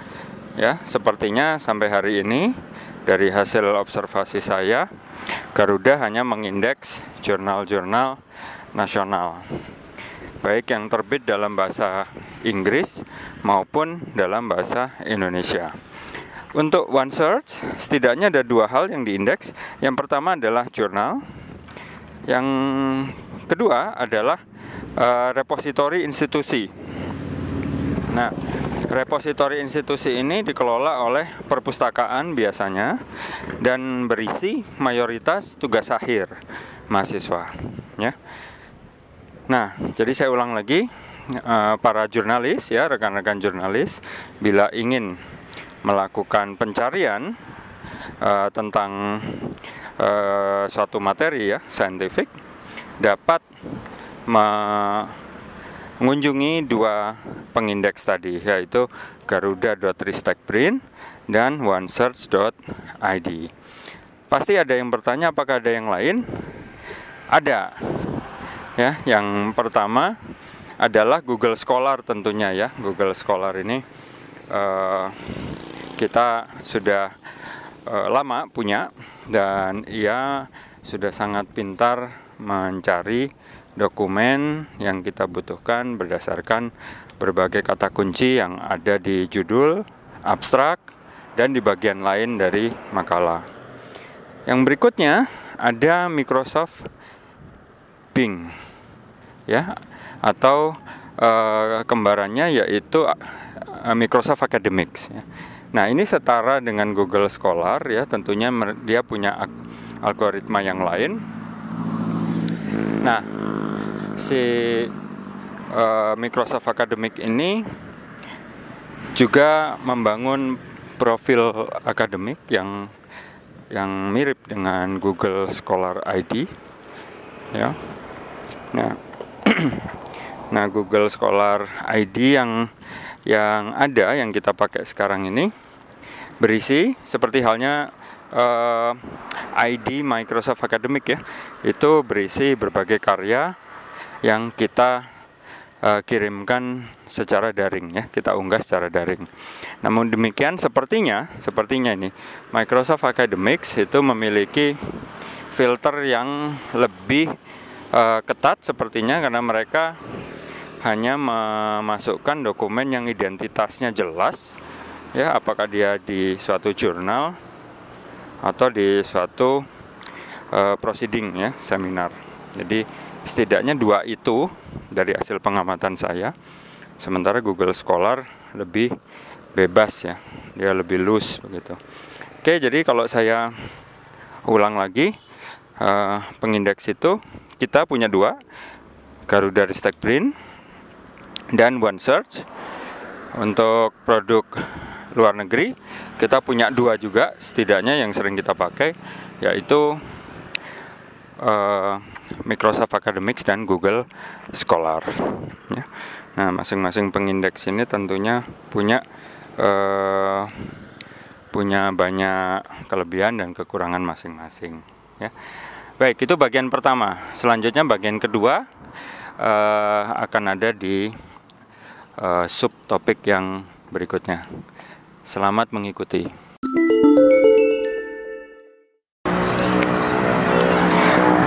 Ya, sepertinya sampai hari ini dari hasil observasi saya, Garuda hanya mengindeks jurnal-jurnal nasional. Baik yang terbit dalam bahasa Inggris maupun dalam bahasa Indonesia. untuk OneSearch setidaknya ada dua hal yang diindeks. Yang pertama adalah jurnal. Yang kedua adalah uh, repositori institusi. Nah, repositori institusi ini dikelola oleh perpustakaan biasanya dan berisi mayoritas tugas akhir mahasiswa, ya. Nah, jadi saya ulang lagi uh, para jurnalis ya, rekan-rekan jurnalis bila ingin melakukan pencarian uh, tentang uh, suatu materi ya, scientific dapat mengunjungi dua pengindeks tadi yaitu garuda.ristekprint dan onesearch.id. Pasti ada yang bertanya apakah ada yang lain? Ada. Ya, yang pertama adalah Google Scholar tentunya ya. Google Scholar ini uh, kita sudah uh, lama punya dan ia sudah sangat pintar mencari dokumen yang kita butuhkan berdasarkan berbagai kata kunci yang ada di judul, abstrak, dan di bagian lain dari makalah. Yang berikutnya ada Microsoft Bing ya atau uh, kembarannya yaitu uh, Microsoft Academics ya. Nah, ini setara dengan Google Scholar ya, tentunya dia punya algoritma yang lain. Nah, si uh, Microsoft Academic ini juga membangun profil akademik yang yang mirip dengan Google Scholar ID ya. Nah, nah Google Scholar ID yang yang ada yang kita pakai sekarang ini berisi seperti halnya uh, eh, ID Microsoft Academic ya itu berisi berbagai karya yang kita uh, kirimkan secara daring ya kita unggah secara daring. Namun demikian sepertinya sepertinya ini Microsoft Academics itu memiliki filter yang lebih uh, ketat sepertinya karena mereka hanya memasukkan dokumen yang identitasnya jelas ya apakah dia di suatu jurnal atau di suatu uh, proceeding ya seminar. Jadi setidaknya dua itu dari hasil pengamatan saya. Sementara Google Scholar lebih bebas ya, dia lebih loose begitu. Oke, jadi kalau saya ulang lagi uh, pengindeks itu kita punya dua Garuda Ristek Print dan OneSearch untuk produk luar negeri kita punya dua juga setidaknya yang sering kita pakai yaitu uh, Microsoft Academics dan Google Scholar ya. nah masing-masing pengindeks ini tentunya punya uh, punya banyak kelebihan dan kekurangan masing-masing ya baik itu bagian pertama selanjutnya bagian kedua uh, akan ada di uh, subtopik yang berikutnya. Selamat mengikuti.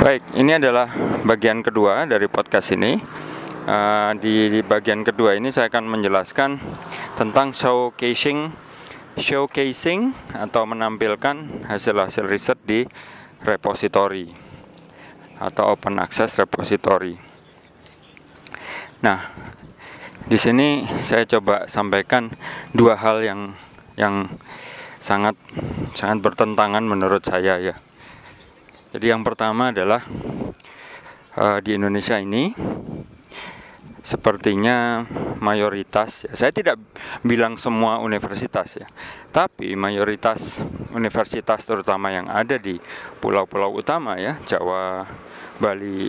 Baik, ini adalah bagian kedua dari podcast ini. Di, di bagian kedua ini saya akan menjelaskan tentang showcasing, showcasing atau menampilkan hasil-hasil riset di repository atau open access repository. Nah, di sini saya coba sampaikan dua hal yang yang sangat sangat bertentangan menurut saya ya. Jadi yang pertama adalah uh, di Indonesia ini sepertinya mayoritas ya, saya tidak bilang semua universitas ya tapi mayoritas universitas terutama yang ada di pulau-pulau utama ya Jawa Bali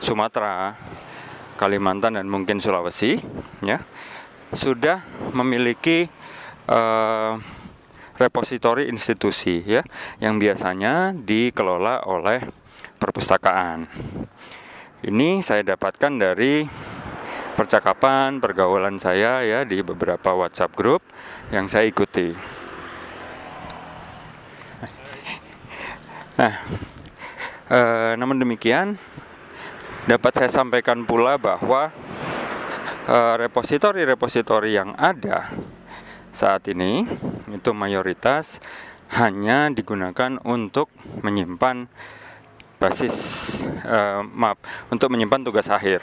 Sumatera Kalimantan dan mungkin Sulawesi ya sudah memiliki uh, repositori institusi ya yang biasanya dikelola oleh perpustakaan. Ini saya dapatkan dari percakapan pergaulan saya ya di beberapa WhatsApp grup yang saya ikuti. Nah, eh, namun demikian dapat saya sampaikan pula bahwa repositori-repositori yang ada saat ini itu mayoritas hanya digunakan untuk menyimpan basis uh, maaf untuk menyimpan tugas akhir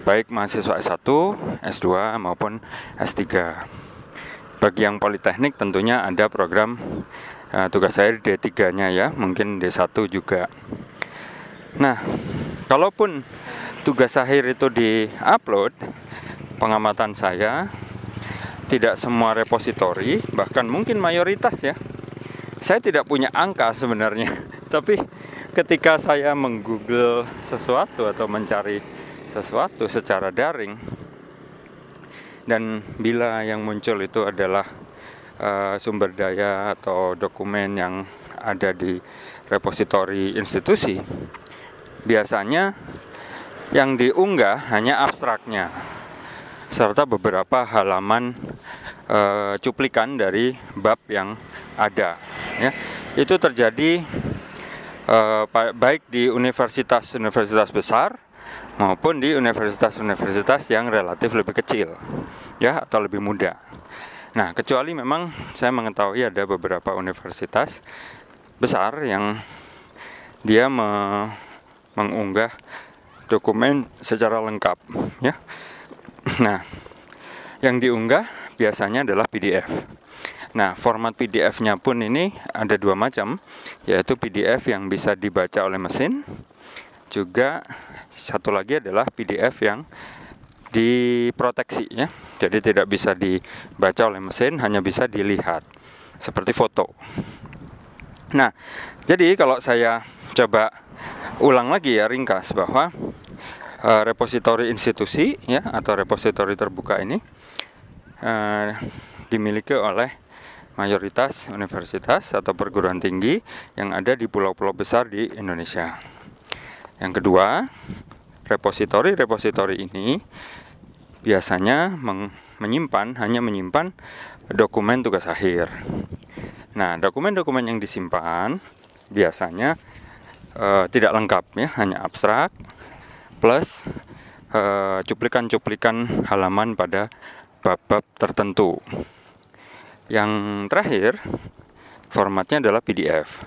baik mahasiswa S1, S2 maupun S3. Bagi yang politeknik tentunya ada program uh, tugas akhir D3-nya ya, mungkin D1 juga. Nah, kalaupun tugas akhir itu di-upload, pengamatan saya tidak semua repositori, bahkan mungkin mayoritas ya. Saya tidak punya angka sebenarnya, tapi ketika saya menggoogle sesuatu atau mencari sesuatu secara daring dan bila yang muncul itu adalah uh, sumber daya atau dokumen yang ada di repositori institusi biasanya yang diunggah hanya abstraknya serta beberapa halaman uh, cuplikan dari bab yang ada ya itu terjadi uh, baik di universitas-universitas besar maupun di universitas-universitas yang relatif lebih kecil ya atau lebih muda. Nah, kecuali memang saya mengetahui ada beberapa universitas besar yang dia me mengunggah dokumen secara lengkap ya. Nah, yang diunggah biasanya adalah PDF. Nah, format PDF-nya pun ini ada dua macam, yaitu PDF yang bisa dibaca oleh mesin, juga satu lagi adalah PDF yang diproteksi ya. Jadi tidak bisa dibaca oleh mesin, hanya bisa dilihat seperti foto. Nah, jadi kalau saya coba ulang lagi ya ringkas bahwa uh, repositori institusi ya atau repositori terbuka ini uh, dimiliki oleh mayoritas universitas atau perguruan tinggi yang ada di pulau-pulau besar di Indonesia. Yang kedua, repositori-repositori ini biasanya menyimpan hanya menyimpan dokumen tugas akhir. Nah, dokumen-dokumen yang disimpan biasanya uh, tidak lengkap ya, hanya abstrak plus eh, cuplikan-cuplikan uh, halaman pada bab-bab tertentu. Yang terakhir, formatnya adalah PDF.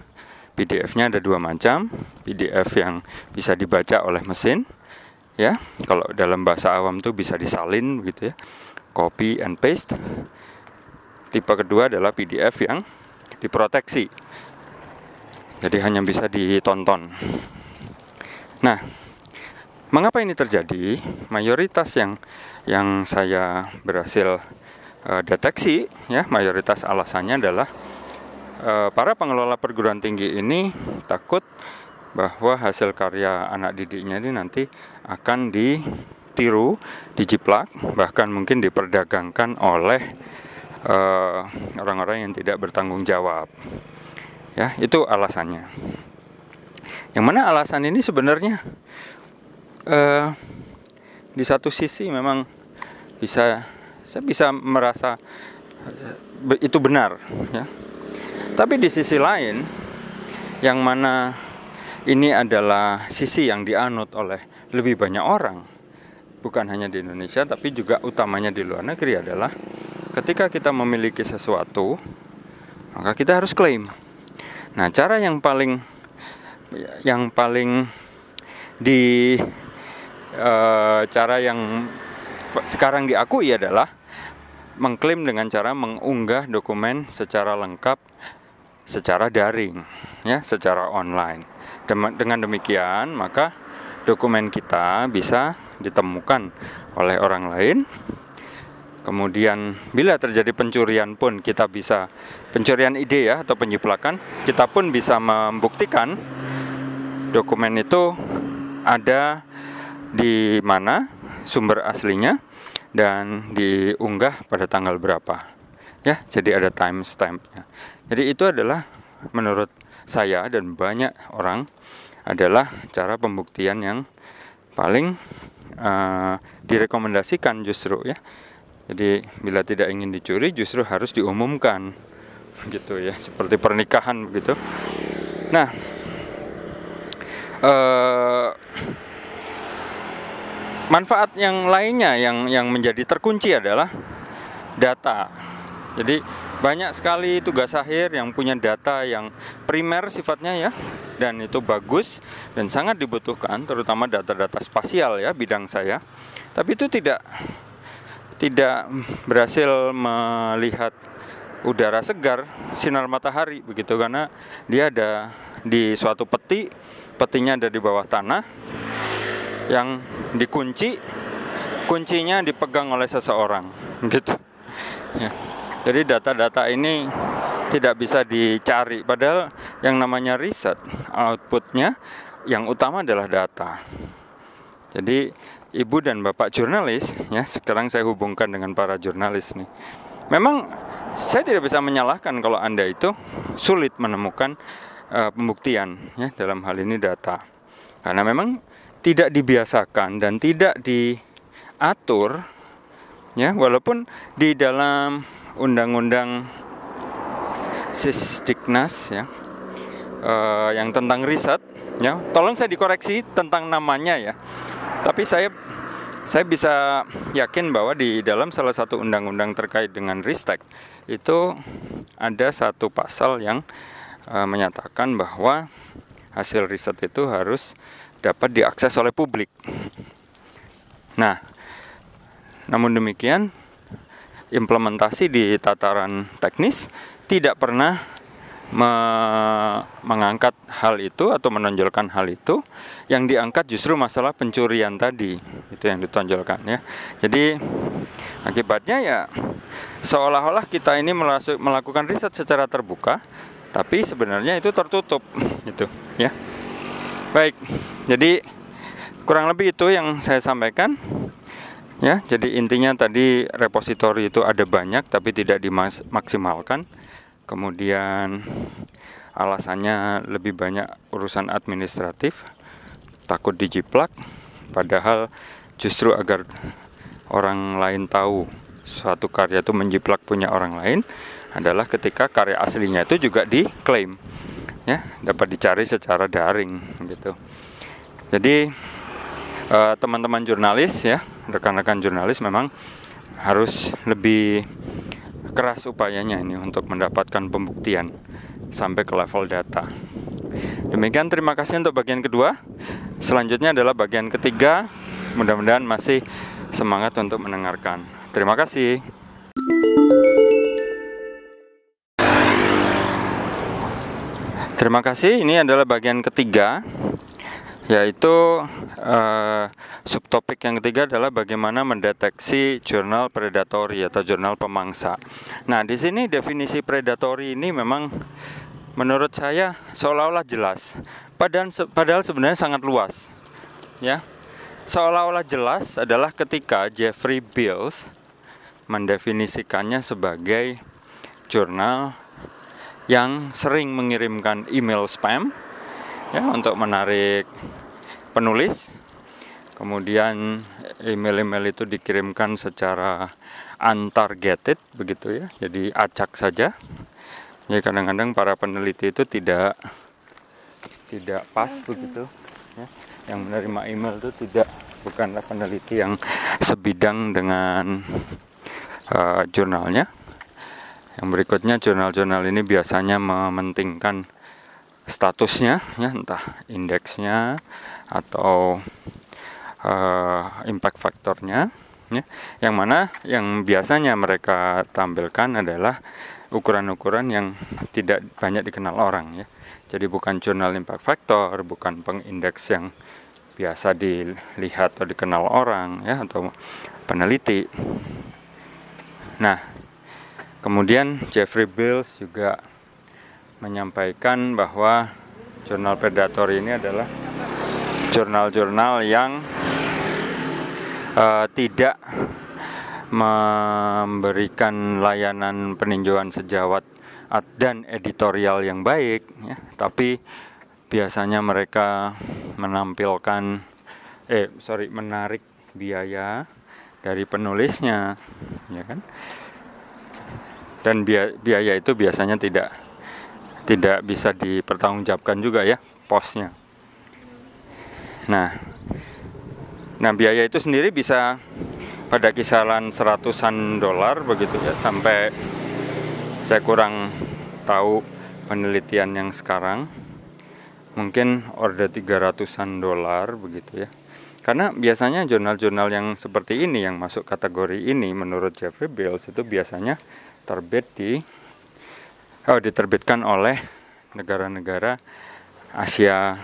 PDF-nya ada dua macam, PDF yang bisa dibaca oleh mesin, ya. Kalau dalam bahasa awam tuh bisa disalin gitu ya, copy and paste. Tipe kedua adalah PDF yang diproteksi, jadi hanya bisa ditonton. Nah, mengapa ini terjadi? Mayoritas yang yang saya berhasil uh, deteksi ya mayoritas alasannya adalah uh, para pengelola perguruan tinggi ini takut bahwa hasil karya anak didiknya ini nanti akan ditiru, dijiplak, bahkan mungkin diperdagangkan oleh eh, orang-orang uh, yang tidak bertanggung jawab. Ya, itu alasannya. Yang mana alasan ini sebenarnya uh, di satu sisi memang bisa saya bisa merasa itu benar ya. Tapi di sisi lain yang mana ini adalah sisi yang dianut oleh lebih banyak orang. Bukan hanya di Indonesia tapi juga utamanya di luar negeri adalah ketika kita memiliki sesuatu maka kita harus klaim. Nah cara yang paling yang paling di uh, cara yang sekarang diakui adalah mengklaim dengan cara mengunggah dokumen secara lengkap secara daring ya secara online. Dengan demikian maka dokumen kita bisa ditemukan oleh orang lain. Kemudian bila terjadi pencurian pun kita bisa pencurian ide ya atau penyiplakan kita pun bisa membuktikan dokumen itu ada di mana sumber aslinya dan diunggah pada tanggal berapa. Ya, jadi ada timestampnya. Jadi itu adalah menurut saya dan banyak orang adalah cara pembuktian yang paling uh, direkomendasikan justru ya. Jadi bila tidak ingin dicuri justru harus diumumkan gitu ya, seperti pernikahan begitu. Nah, uh, manfaat yang lainnya yang yang menjadi terkunci adalah data. Jadi banyak sekali tugas akhir yang punya data yang primer sifatnya ya dan itu bagus dan sangat dibutuhkan terutama data-data spasial ya bidang saya. Tapi itu tidak tidak berhasil melihat udara segar, sinar matahari begitu karena dia ada di suatu peti, petinya ada di bawah tanah yang dikunci, kuncinya dipegang oleh seseorang gitu. Ya. Jadi data-data ini tidak bisa dicari padahal yang namanya riset outputnya yang utama adalah data. Jadi ibu dan bapak jurnalis ya sekarang saya hubungkan dengan para jurnalis nih. Memang saya tidak bisa menyalahkan kalau anda itu sulit menemukan uh, pembuktian ya dalam hal ini data karena memang tidak dibiasakan dan tidak diatur ya walaupun di dalam undang-undang Sisdiknas ya uh, yang tentang riset ya tolong saya dikoreksi tentang namanya ya. Tapi saya saya bisa yakin bahwa di dalam salah satu undang-undang terkait dengan ristek itu ada satu pasal yang uh, menyatakan bahwa hasil riset itu harus dapat diakses oleh publik. Nah, namun demikian implementasi di tataran teknis tidak pernah me mengangkat hal itu atau menonjolkan hal itu. Yang diangkat justru masalah pencurian tadi itu yang ditonjolkan ya. Jadi akibatnya ya seolah-olah kita ini melakukan riset secara terbuka tapi sebenarnya itu tertutup gitu ya baik jadi kurang lebih itu yang saya sampaikan Ya, jadi intinya tadi repositori itu ada banyak tapi tidak dimaksimalkan. Kemudian alasannya lebih banyak urusan administratif, takut dijiplak, padahal justru agar orang lain tahu suatu karya itu menjiplak punya orang lain adalah ketika karya aslinya itu juga diklaim ya dapat dicari secara daring gitu jadi eh, teman-teman uh, jurnalis ya rekan-rekan jurnalis memang harus lebih keras upayanya ini untuk mendapatkan pembuktian sampai ke level data. Demikian terima kasih untuk bagian kedua. Selanjutnya adalah bagian ketiga. Mudah-mudahan masih semangat untuk mendengarkan. Terima kasih. Terima kasih. Ini adalah bagian ketiga yaitu uh, subtopik yang ketiga adalah bagaimana mendeteksi jurnal predatori atau jurnal pemangsa. Nah, di sini definisi predatori ini memang menurut saya seolah-olah jelas, padahal padahal sebenarnya sangat luas. Ya. Seolah-olah jelas adalah ketika Jeffrey Bills mendefinisikannya sebagai jurnal yang sering mengirimkan email spam ya untuk menarik penulis. Kemudian email-email itu dikirimkan secara untargeted begitu ya. Jadi acak saja. Ya kadang-kadang para peneliti itu tidak tidak pas begitu ya. Yang menerima email itu tidak bukanlah peneliti yang sebidang dengan uh, jurnalnya. Yang berikutnya jurnal-jurnal ini biasanya mementingkan statusnya ya entah indeksnya atau uh, impact faktornya ya. Yang mana yang biasanya mereka tampilkan adalah ukuran-ukuran yang tidak banyak dikenal orang ya. Jadi bukan jurnal impact factor bukan pengindeks yang biasa dilihat atau dikenal orang ya atau peneliti. Nah kemudian Jeffrey Bills juga menyampaikan bahwa jurnal predator ini adalah jurnal-jurnal yang uh, tidak memberikan layanan peninjauan sejawat dan editorial yang baik ya, tapi biasanya mereka menampilkan eh sorry menarik biaya dari penulisnya ya kan dan biaya itu biasanya tidak tidak bisa dipertanggungjawabkan juga ya posnya. Nah, nah biaya itu sendiri bisa pada kisaran seratusan dolar begitu ya sampai saya kurang tahu penelitian yang sekarang mungkin order 300-an dolar begitu ya karena biasanya jurnal-jurnal yang seperti ini yang masuk kategori ini menurut Jeffrey Bills itu biasanya terbit di oh, diterbitkan oleh negara-negara Asia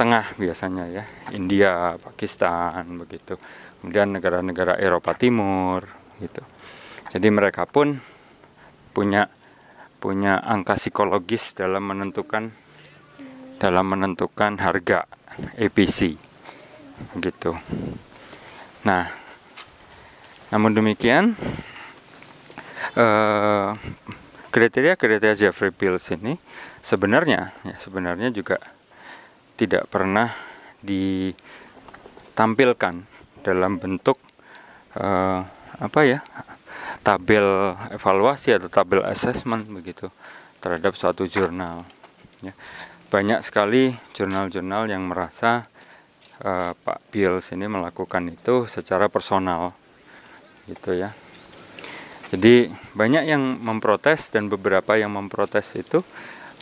Tengah biasanya ya India Pakistan begitu. Kemudian negara-negara Eropa Timur gitu. Jadi mereka pun punya punya angka psikologis dalam menentukan dalam menentukan harga APC gitu. Nah namun demikian kriteria-kriteria uh, Jeffrey Pills ini sebenarnya ya sebenarnya juga tidak pernah ditampilkan dalam bentuk uh, apa ya tabel evaluasi atau tabel assessment begitu terhadap suatu jurnal ya. banyak sekali jurnal-jurnal yang merasa uh, Pak Bills ini melakukan itu secara personal gitu ya jadi banyak yang memprotes dan beberapa yang memprotes itu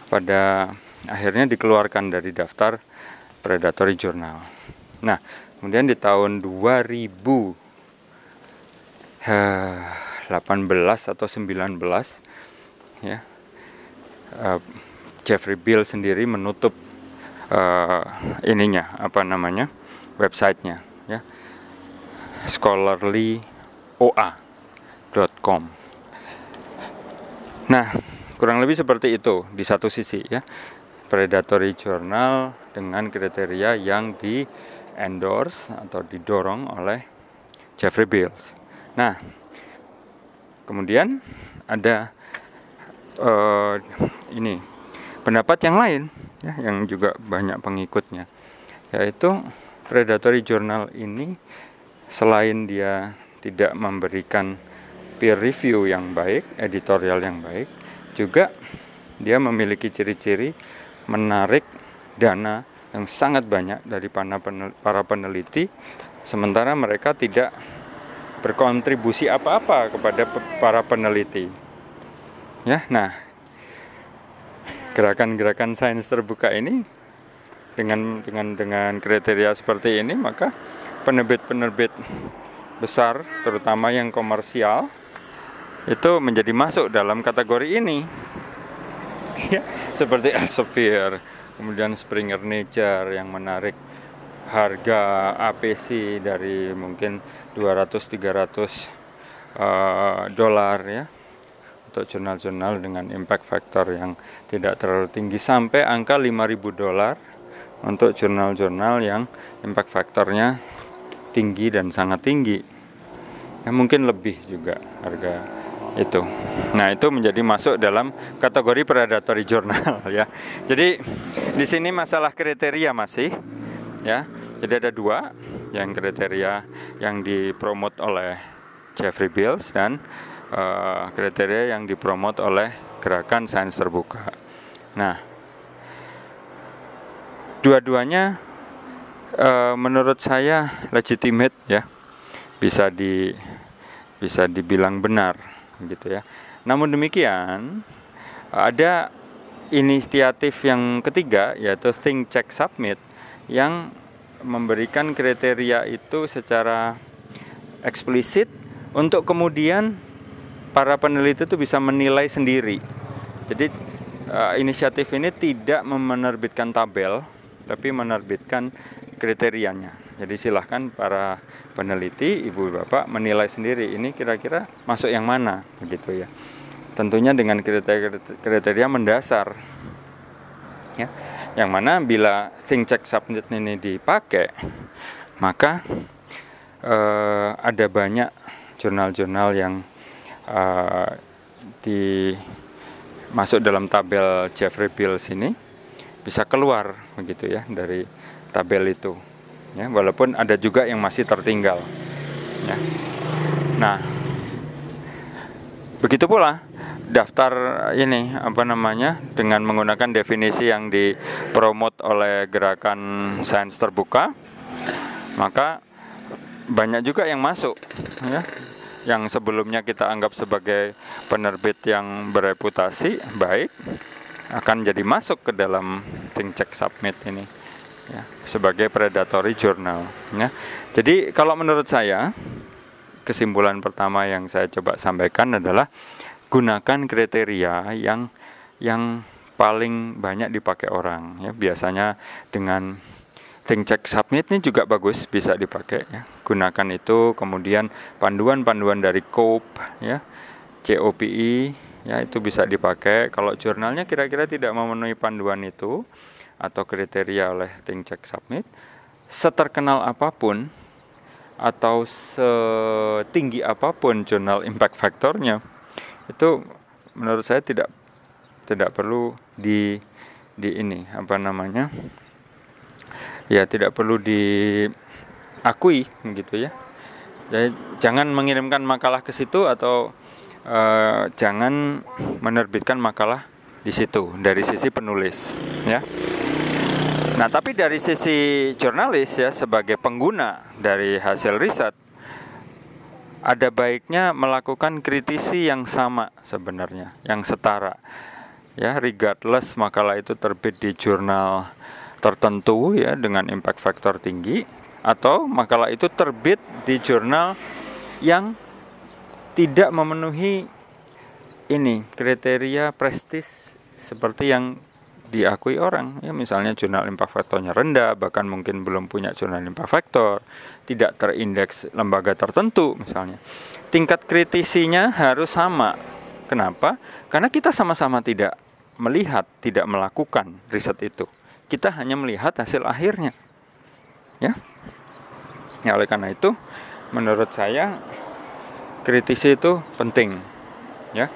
pada akhirnya dikeluarkan dari daftar predatory journal. Nah, Kemudian di tahun 2018 atau 19 ya uh, Jeffrey Bill sendiri menutup uh, ininya apa namanya websitenya ya scholarlyoa.com. Nah, kurang lebih seperti itu di satu sisi ya. Predatory journal dengan kriteria yang di endorse atau didorong oleh Jeffrey Bills. Nah, kemudian ada uh, ini pendapat yang lain ya, yang juga banyak pengikutnya, yaitu predatory journal ini selain dia tidak memberikan peer review yang baik, editorial yang baik, juga dia memiliki ciri-ciri menarik dana yang sangat banyak dari para peneliti sementara mereka tidak berkontribusi apa-apa kepada para peneliti. Ya, nah gerakan-gerakan sains terbuka ini dengan dengan dengan kriteria seperti ini maka penerbit-penerbit besar terutama yang komersial itu menjadi masuk dalam kategori ini. Ya, seperti Elsevier, kemudian Springer Nature yang menarik harga APC dari mungkin 200-300 uh, dolar ya untuk jurnal-jurnal dengan impact factor yang tidak terlalu tinggi sampai angka 5000 dolar untuk jurnal-jurnal yang impact factornya tinggi dan sangat tinggi ya mungkin lebih juga harga itu. Nah, itu menjadi masuk dalam kategori predatory journal ya. Jadi di sini masalah kriteria masih ya. Jadi ada dua yang kriteria yang dipromot oleh Jeffrey Bills dan uh, kriteria yang dipromot oleh gerakan sains terbuka. Nah, dua-duanya uh, menurut saya legitimate ya, bisa di bisa dibilang benar gitu ya. Namun demikian ada inisiatif yang ketiga yaitu Think Check Submit yang memberikan kriteria itu secara eksplisit untuk kemudian para peneliti itu bisa menilai sendiri. Jadi uh, inisiatif ini tidak menerbitkan tabel tapi menerbitkan kriterianya. Jadi silahkan para peneliti, ibu bapak menilai sendiri ini kira-kira masuk yang mana, begitu ya. Tentunya dengan kriteria, kriteria mendasar, ya. Yang mana bila think check submit ini dipakai, maka eh, ada banyak jurnal-jurnal yang eh, di masuk dalam tabel Jeffrey Bills ini bisa keluar begitu ya dari tabel itu ya walaupun ada juga yang masih tertinggal. Ya. Nah begitu pula daftar ini apa namanya dengan menggunakan definisi yang dipromot oleh gerakan sains terbuka maka banyak juga yang masuk ya yang sebelumnya kita anggap sebagai penerbit yang bereputasi baik akan jadi masuk ke dalam think check submit ini ya, sebagai predatory journal ya. Jadi kalau menurut saya kesimpulan pertama yang saya coba sampaikan adalah gunakan kriteria yang yang paling banyak dipakai orang ya biasanya dengan Think Check Submit ini juga bagus bisa dipakai ya. Gunakan itu kemudian panduan-panduan dari COPE ya, COPI ya itu bisa dipakai. Kalau jurnalnya kira-kira tidak memenuhi panduan itu atau kriteria oleh Think Check Submit, seterkenal apa pun atau setinggi apa pun jurnal impact factornya itu menurut saya tidak tidak perlu di di ini apa namanya ya tidak perlu diakui gitu ya. Jadi jangan mengirimkan makalah ke situ atau uh, jangan menerbitkan makalah di situ dari sisi penulis ya. Nah, tapi dari sisi jurnalis ya sebagai pengguna dari hasil riset ada baiknya melakukan kritisi yang sama sebenarnya, yang setara. Ya, regardless makalah itu terbit di jurnal tertentu ya dengan impact factor tinggi atau makalah itu terbit di jurnal yang tidak memenuhi ini kriteria prestis seperti yang diakui orang ya misalnya jurnal impact factornya rendah bahkan mungkin belum punya jurnal impact factor tidak terindeks lembaga tertentu misalnya tingkat kritisinya harus sama kenapa karena kita sama-sama tidak melihat tidak melakukan riset itu kita hanya melihat hasil akhirnya. Ya. Ya oleh karena itu menurut saya kritisi itu penting. Ya.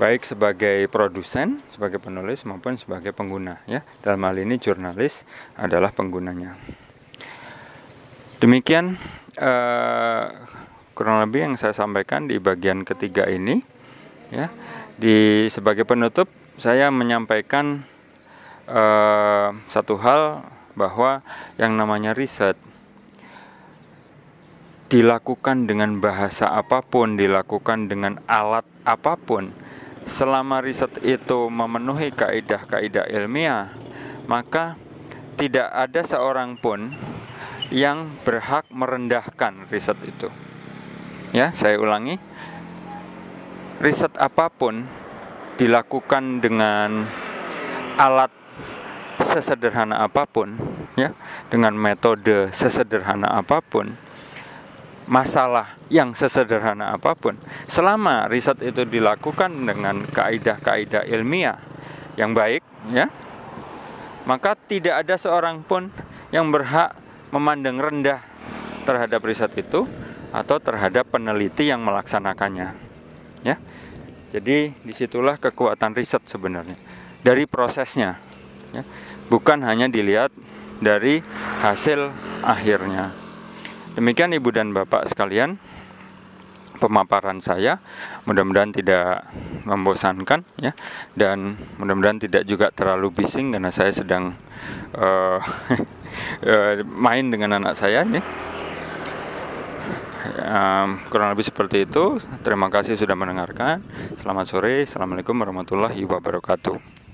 Baik sebagai produsen, sebagai penulis maupun sebagai pengguna ya. Dalam hal ini jurnalis adalah penggunanya. Demikian eh, kurang lebih yang saya sampaikan di bagian ketiga ini ya. Di sebagai penutup saya menyampaikan uh, satu hal bahwa yang namanya riset dilakukan dengan bahasa apa pun, dilakukan dengan alat apa pun, selama riset itu memenuhi kaidah-kaidah ilmiah, maka tidak ada seorang pun yang berhak merendahkan riset itu. Ya, saya ulangi. Riset apa pun dilakukan dengan alat sesederhana apa pun ya dengan metode sesederhana apa pun masalah yang sesederhana apa pun. Selama riset itu dilakukan dengan kaidah-kaidah ilmiah yang baik ya maka tidak ada seorang pun yang berhak memandang rendah terhadap riset itu atau terhadap peneliti yang melaksanakannya ya. Jadi di situlah kekuatan riset sebenarnya dari prosesnya ya. Bukan hanya dilihat dari hasil akhirnya. Demikian Ibu dan Bapak sekalian pemaparan saya. Mudah-mudahan tidak membosankan ya dan mudah-mudahan tidak juga terlalu bising karena saya sedang uh, main dengan anak saya nih. Um, kurang lebih seperti itu. Terima kasih sudah mendengarkan. Selamat sore. Assalamualaikum warahmatullahi wabarakatuh.